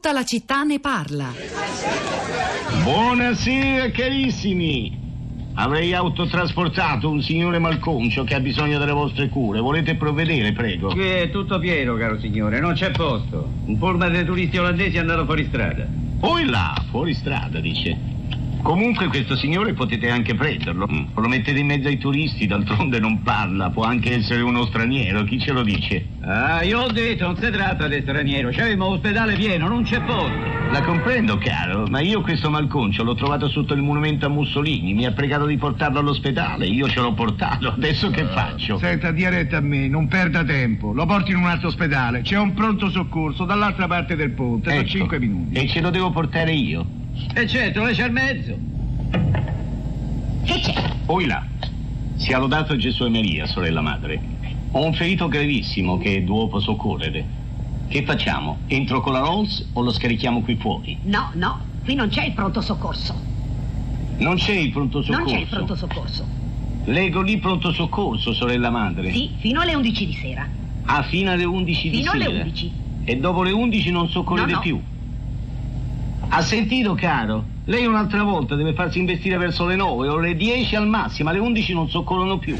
Tutta la città ne parla. Buonasera carissimi. Avrei autotrasportato un signore malconcio che ha bisogno delle vostre cure. Volete provvedere, prego? Che è tutto pieno, caro signore, non c'è posto. Un pullman dei turisti olandesi è andato fuori strada. Poi là, fuori strada, dice. Comunque questo signore potete anche prenderlo. Mm. Lo mettete in mezzo ai turisti, d'altronde non parla, può anche essere uno straniero, chi ce lo dice? Ah, io ho detto, non si tratta di straniero, c'è un ospedale pieno, non c'è posto. La comprendo, caro, ma io questo malconcio l'ho trovato sotto il monumento a Mussolini, mi ha pregato di portarlo all'ospedale, io ce l'ho portato, adesso che faccio? Senta, dia retta a me, non perda tempo, lo porti in un altro ospedale, c'è un pronto soccorso dall'altra parte del ponte, Ecco. da 5 minuti. E ce lo devo portare io? E certo, lei c'è il mezzo. Che c'è? Poi là. Sia lodato Gesù e Maria, sorella madre. Ho un ferito gravissimo che devo soccorrere. Che facciamo? Entro con la Rolls o lo scarichiamo qui fuori? No, no, qui non c'è il pronto soccorso. Non c'è il pronto soccorso. Non c'è il pronto soccorso. Leggo lì pronto soccorso, sorella madre. Sì, fino alle 11 di sera. Ah, fino alle 11 di Fino sera. alle 11. E dopo le 11 non soccorrete No, no. più. Ha sentito, caro? Lei un'altra volta deve farsi investire verso le 9 o le 10 al massimo, alle 11 non soccorrono più.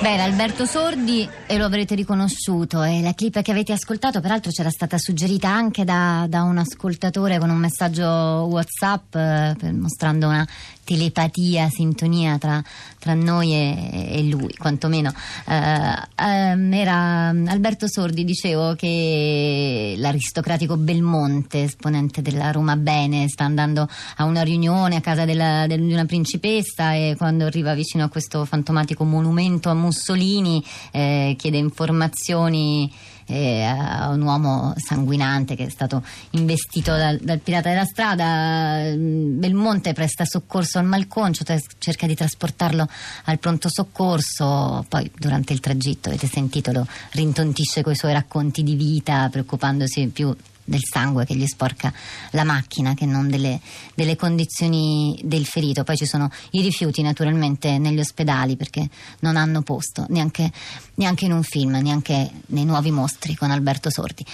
Bene, Alberto Sordi, e lo avrete riconosciuto, e la clip che avete ascoltato peraltro c'era stata suggerita anche da, da un ascoltatore con un messaggio Whatsapp eh, mostrando una telepatia, sintonia tra, tra noi e, e lui, quantomeno. Eh, ehm, era Alberto Sordi, dicevo che l'aristocratico Belmonte, esponente della Roma Bene, sta andando a una riunione a casa della- del- di una principessa e quando arriva vicino a questo fantomatico monumento a Mussolini eh, chiede informazioni eh, a un uomo sanguinante che è stato investito dal, dal pirata della strada. Mm, Belmonte presta soccorso al malconcio, cerca di trasportarlo al pronto soccorso, poi durante il tragitto, avete sentito, lo rintontisce con i suoi racconti di vita, preoccupandosi più del sangue che gli sporca la macchina che non delle, delle condizioni del ferito. Poi ci sono i rifiuti naturalmente negli ospedali perché non hanno posto neanche, neanche in un film, neanche nei nuovi mostri con Alberto Sordi.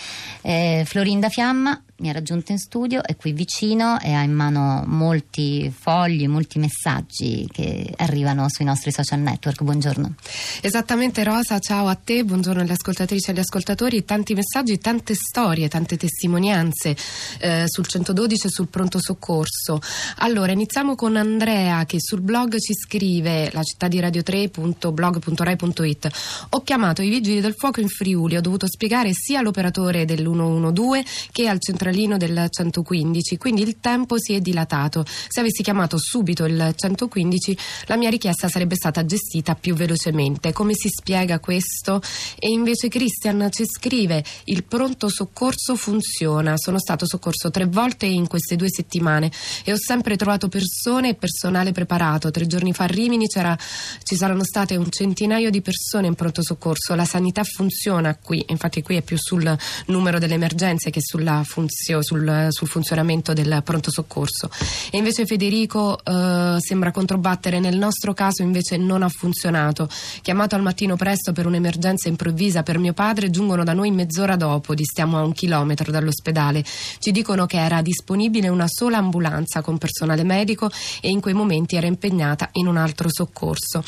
Eh, Florinda Fiamma mi ha raggiunto in studio, è qui vicino e ha in mano molti fogli, molti messaggi che arrivano sui nostri social network. Buongiorno. Esattamente Rosa, ciao a te, buongiorno alle ascoltatrici e agli ascoltatori, tanti messaggi, tante storie, tante testimonianze eh, sul 112 e sul pronto soccorso. Allora, iniziamo con Andrea che sul blog ci scrive la città di radio 3.blog.rai.it ho chiamato i vigili del fuoco in Friuli, ho dovuto spiegare sia all'operatore dell'112 che al centralino del 115, quindi il tempo si è dilatato. Se avessi chiamato subito il 115 la mia richiesta sarebbe stata gestita più velocemente. Come si spiega questo? E invece Christian ci scrive il pronto soccorso funziona, sono stato soccorso tre volte in queste due settimane e ho sempre trovato persone e personale preparato. Tre giorni fa a Rimini ci saranno state un centinaio di persone in pronto soccorso, la sanità funziona qui, infatti qui è più sul numero delle emergenze che sulla funzio- sul, sul funzionamento del pronto soccorso. E invece Federico eh, sembra controbattere, nel nostro caso invece non ha funzionato. Chiamato al mattino presto per un'emergenza improvvisa per mio padre, giungono da noi mezz'ora dopo, distiamo a un chilometro dall'ospedale. Ci dicono che era disponibile una sola ambulanza con personale medico e in quei momenti era impegnata in un altro soccorso.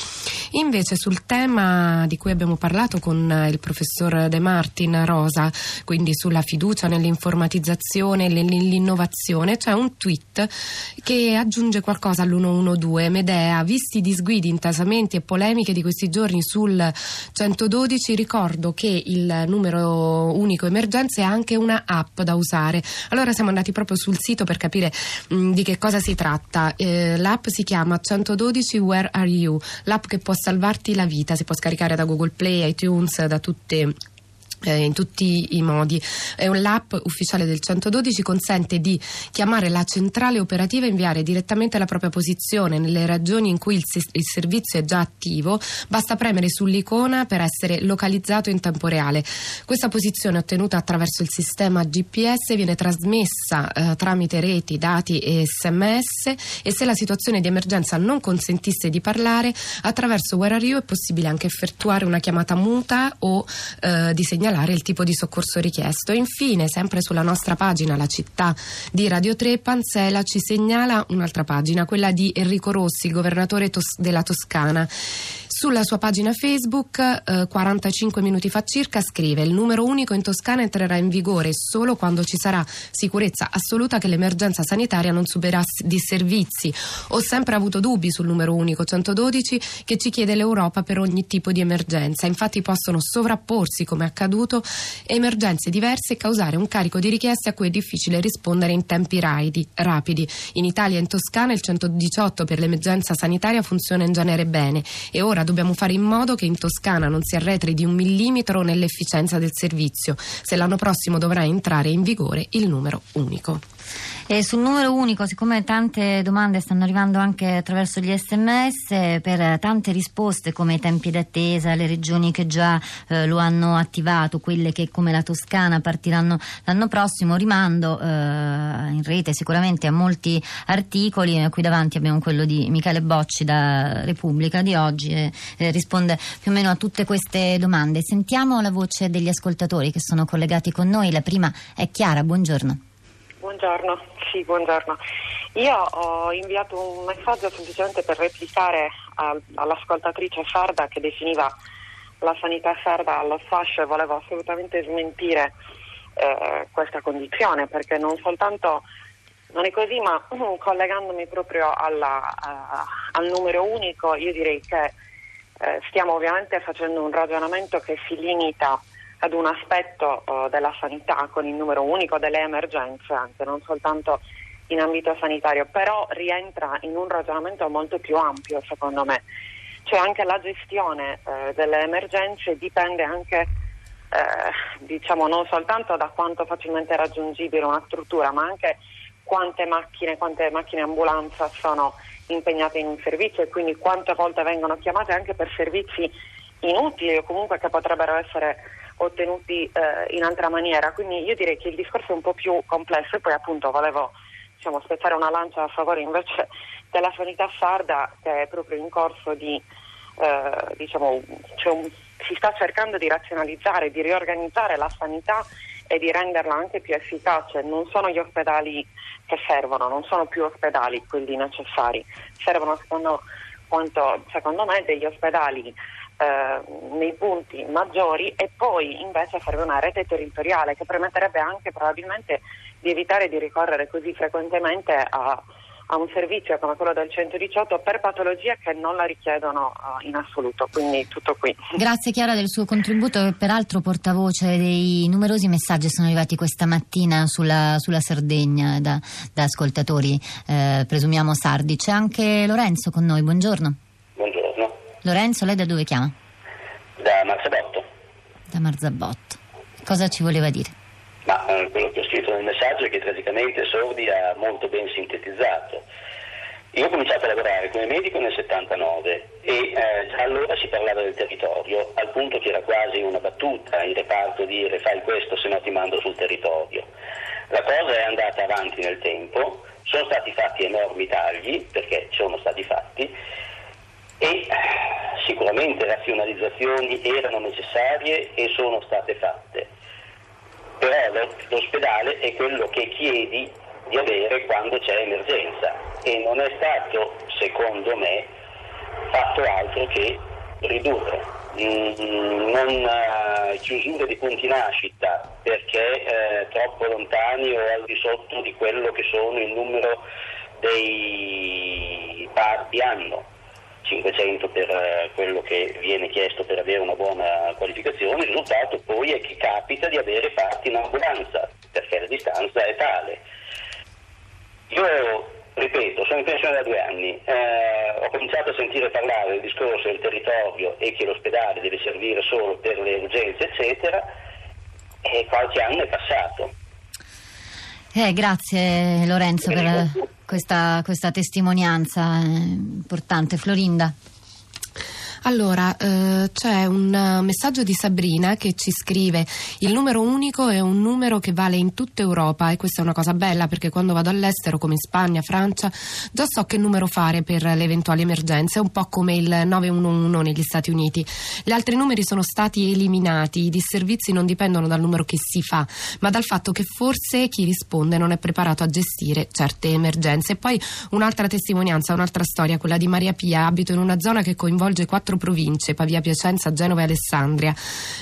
Invece sul tema di cui abbiamo parlato con il professor De Martin Rosa, quindi sulla fiducia nell'informatizzazione e nell'innovazione, c'è un tweet che aggiunge qualcosa all'112. Medea, visti disguidi, intasamenti e polemiche di questi giorni sul 112, ricordo che il numero unico emergenze è anche una app da usare. Allora siamo andati proprio sul sito per capire mh, di che cosa si tratta. Eh, l'app si chiama 112 Where Are You? L'app che può salvarti la vita, si può scaricare da Google Play, iTunes, da tutte eh, in tutti i modi. L'app ufficiale del 112 consente di chiamare la centrale operativa e inviare direttamente la propria posizione nelle regioni in cui il, il, servizio è già attivo. Basta premere sull'icona per essere localizzato in tempo reale. Questa posizione ottenuta attraverso il sistema GPS viene trasmessa eh, tramite reti, dati e sms e se la situazione di emergenza non consentisse di parlare, attraverso Where Are You è possibile anche effettuare una chiamata muta o eh, disegnare segnalare il tipo di soccorso richiesto. Infine, sempre sulla nostra pagina, la città di Radio 3, Panzela ci segnala un'altra pagina, quella di Enrico Rossi, governatore tos- della Toscana. Sulla sua pagina Facebook, eh, 45 minuti fa circa, scrive: Il numero unico in Toscana entrerà in vigore solo quando ci sarà sicurezza assoluta che l'emergenza sanitaria non subirà disservizi. Ho sempre avuto dubbi sul numero unico 112 che ci chiede l'Europa per ogni tipo di emergenza. Infatti possono sovrapporsi, come è accaduto, emergenze diverse e causare un carico di richieste a cui è difficile rispondere in tempi rapidi. In Italia e in Toscana il 118 per l'emergenza sanitaria funziona in genere bene e ora dobbiamo fare in modo che in Toscana non si arretri di un millimetro nell'efficienza del servizio, se l'anno prossimo dovrà entrare in vigore il numero unico. E sul numero unico, siccome tante domande stanno arrivando anche attraverso gli sms, per tante risposte come i tempi d'attesa, le regioni che già eh, lo hanno attivato, quelle che come la Toscana partiranno l'anno prossimo, rimando eh, in rete sicuramente a molti articoli, qui davanti abbiamo quello di Michele Bocci da Repubblica di oggi, e eh, risponde più o meno a tutte queste domande. Sentiamo la voce degli ascoltatori che sono collegati con noi, la prima è Chiara, buongiorno. Buongiorno, sì, buongiorno. Io ho inviato un messaggio semplicemente per replicare al, all'ascoltatrice sarda che definiva la sanità sarda allo sfascio e volevo assolutamente smentire eh, questa condizione perché non soltanto non è così, ma uh, collegandomi proprio alla, uh, al numero unico, io direi che eh, stiamo ovviamente facendo un ragionamento che si limita ad un aspetto uh, della sanità con il numero unico delle emergenze, anche non soltanto in ambito sanitario, però rientra in un ragionamento molto più ampio secondo me. Cioè anche la gestione eh, delle emergenze dipende anche eh, diciamo non soltanto da quanto facilmente raggiungibile una struttura, ma anche quante macchine, quante macchine ambulanza sono impegnate in un servizio e quindi quante volte vengono chiamate anche per servizi inutili o comunque che potrebbero essere ottenuti eh, in altra maniera. Quindi io direi che il discorso è un po' più complesso e poi appunto volevo diciamo, spezzare una lancia a favore invece della sanità sarda che è proprio in corso di, eh, diciamo, cioè un, si sta cercando di razionalizzare, di riorganizzare la sanità e di renderla anche più efficace. Non sono gli ospedali che servono, non sono più ospedali quelli necessari, servono secondo, quanto, secondo me degli ospedali eh, nei punti maggiori e poi invece fare una rete territoriale che permetterebbe anche probabilmente di evitare di ricorrere così frequentemente a, a un servizio come quello del 118 per patologie che non la richiedono uh, in assoluto, quindi tutto qui. Grazie Chiara del suo contributo e peraltro portavoce dei numerosi messaggi che sono arrivati questa mattina sulla, sulla Sardegna da, da ascoltatori, eh, presumiamo sardi. C'è anche Lorenzo con noi, buongiorno. Lorenzo, lei da dove chiama? Da Marzabotto. Da Marzabotto. Cosa ci voleva dire? Ma eh, quello che ho scritto nel messaggio è che praticamente Sordi ha molto ben sintetizzato. Io ho cominciato a lavorare come medico nel 79 e eh, già allora si parlava del territorio, al punto che era quasi una battuta in reparto dire fai questo se no ti mando sul territorio. La cosa è andata avanti nel tempo, sono stati fatti enormi tagli, perché sono stati fatti, e sicuramente razionalizzazioni erano necessarie e sono state fatte, però l'ospedale è quello che chiedi di avere quando c'è emergenza e non è stato, secondo me, fatto altro che ridurre. Mm, non uh, chiusure di punti nascita perché eh, troppo lontani o al di sotto di quello che sono il numero dei parti anno 500 per eh, quello che viene chiesto per avere una buona qualificazione, il risultato poi è che capita di avere parti in ambulanza, perché la distanza è tale. Io, ripeto, sono in pensione da due anni, eh, ho cominciato a sentire parlare del discorso del territorio e che l'ospedale deve servire solo per le urgenze, eccetera, e qualche anno è passato. Eh, grazie Lorenzo per questa, questa testimonianza eh, importante. Florinda. Allora, eh, c'è un messaggio di Sabrina che ci scrive: Il numero unico è un numero che vale in tutta Europa e questa è una cosa bella perché quando vado all'estero, come in Spagna, Francia, già so che numero fare per le eventuali emergenze, un po' come il 911 negli Stati Uniti. Gli altri numeri sono stati eliminati, i disservizi non dipendono dal numero che si fa, ma dal fatto che forse chi risponde non è preparato a gestire certe emergenze. E poi un'altra testimonianza, un'altra storia, quella di Maria Pia. Abito in una zona che coinvolge quattro province, Pavia, Piacenza, Genova e Alessandria.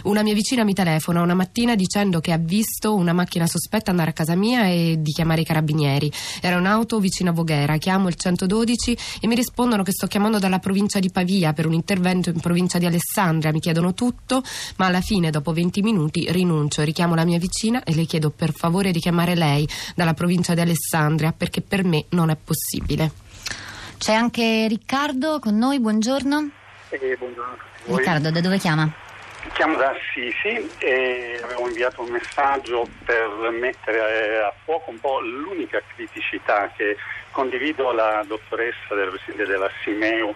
Una mia vicina mi telefona una mattina dicendo che ha visto una macchina sospetta andare a casa mia e di chiamare i carabinieri. Era un'auto vicino a Voghera, chiamo il 112 e mi rispondono che sto chiamando dalla provincia di Pavia per un intervento in provincia di Alessandria. Mi chiedono tutto, ma alla fine, dopo 20 minuti, rinuncio, richiamo la mia vicina e le chiedo per favore di chiamare lei dalla provincia di Alessandria perché per me non è possibile. C'è anche Riccardo con noi, buongiorno. Eh, buongiorno a tutti voi. Riccardo, da dove chiama? Chiamo da Assisi e avevo inviato un messaggio per mettere a fuoco un po' l'unica criticità che condivido la dottoressa del Presidente della Simeu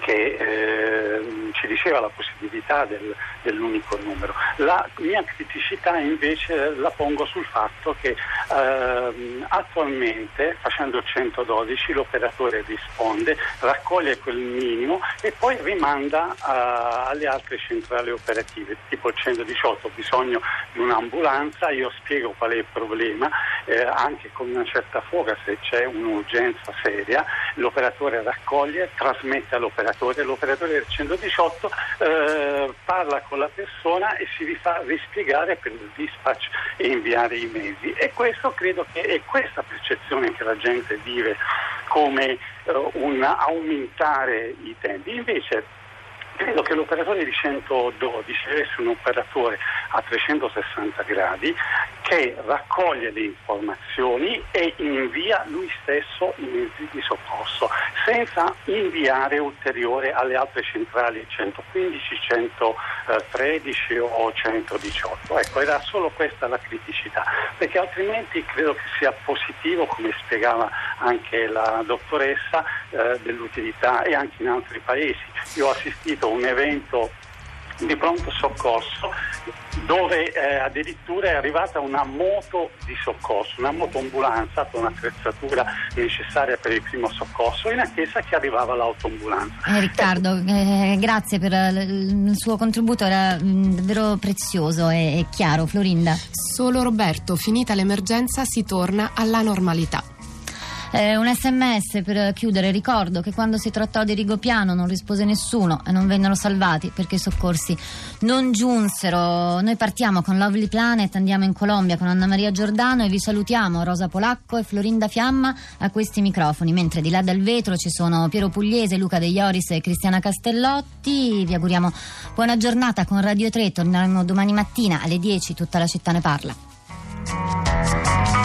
che eh, ci diceva la possibilità del, dell'unico numero. La mia criticità invece la pongo sul fatto che eh, attualmente facendo il 112 l'operatore risponde, raccoglie quel minimo e poi rimanda uh, alle altre centrali operative, tipo il 118 ho bisogno di un'ambulanza, io spiego qual è il problema, eh, anche con una certa fuga se c'è un'urgenza seria, l'operatore raccoglie, trasmette all'operatore l'operatore, l'operatore del 118 eh, parla con la persona e si rifà rispiegare per il dispatch e inviare i mezzi. E questo credo che è questa percezione che la gente vive come eh, un aumentare i tempi. Invece Credo che l'operatore di 112 deve essere un operatore a 360 gradi che raccoglie le informazioni e invia lui stesso i mezzi di soccorso senza inviare ulteriore alle altre centrali 115, 113 o 118. Ecco, era solo questa la criticità, perché altrimenti credo che sia positivo, come spiegava anche la dottoressa, eh, dell'utilità e anche in altri paesi. Io ho assistito a un evento di pronto soccorso dove eh, addirittura è arrivata una moto di soccorso, una motoambulanza con un'attrezzatura necessaria per il primo soccorso in attesa che arrivava l'autoambulanza. Eh, Riccardo, eh, grazie per il suo contributo, era mm, davvero prezioso e, e chiaro. Florinda. Solo Roberto, finita l'emergenza si torna alla normalità. Eh, un sms per chiudere, ricordo che quando si trattò di Rigopiano non rispose nessuno e non vennero salvati perché i soccorsi non giunsero. Noi partiamo con Lovely Planet, andiamo in Colombia con Anna Maria Giordano e vi salutiamo Rosa Polacco e Florinda Fiamma a questi microfoni, mentre di là dal vetro ci sono Piero Pugliese, Luca De Ioris e Cristiana Castellotti. Vi auguriamo buona giornata con Radio 3, torneremo domani mattina alle 10, tutta la città ne parla.